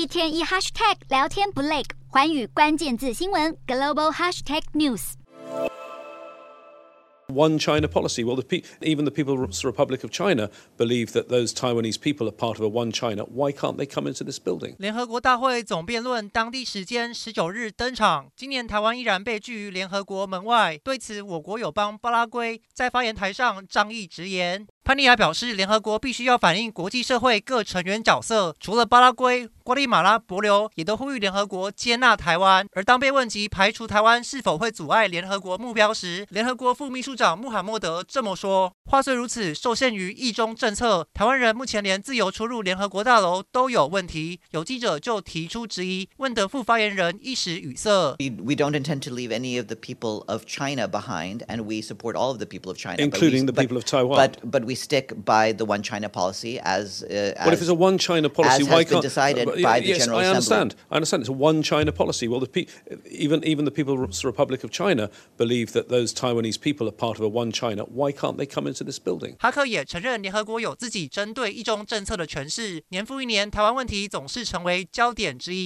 一天一 hashtag 聊天不累，环宇关键字新闻 global hashtag news。One China policy. Well, the pe- even the People's Republic of China believe that those Taiwanese people are part of a One China. Why can't they come into this building? 联合国大会总辩论当地时间十九日登场。今年台湾依然被拒于联合国门外。对此，我国友邦巴拉圭在发言台上仗义直言。潘尼亚表示，联合国必须要反映国际社会各成员角色，除了巴拉圭、瓜地马拉、帛琉，也都呼吁联合国接纳台湾。而当被问及排除台湾是否会阻碍联合国目标时，联合国副秘书长穆罕默德这么说：“话虽如此，受限于一中政策，台湾人目前连自由出入联合国大楼都有问题。”有记者就提出质疑，问得副发言人一时语塞。We don't intend to leave any of the people of China behind, and we support all of the people of China, including the people of Taiwan. But but we stick by the One China policy as, uh, as, if it's a One China policy, why can't decided uh, by the yes, General I understand. Assembly. I understand. It's a One China policy. Well, the pe- even even the People's Republic of China believe that those Taiwanese people are part of a One China. Why can't they come into this building? 哈克也承认联合国有自己针对一中政策的诠释，年复一年，台湾问题总是成为焦点之一。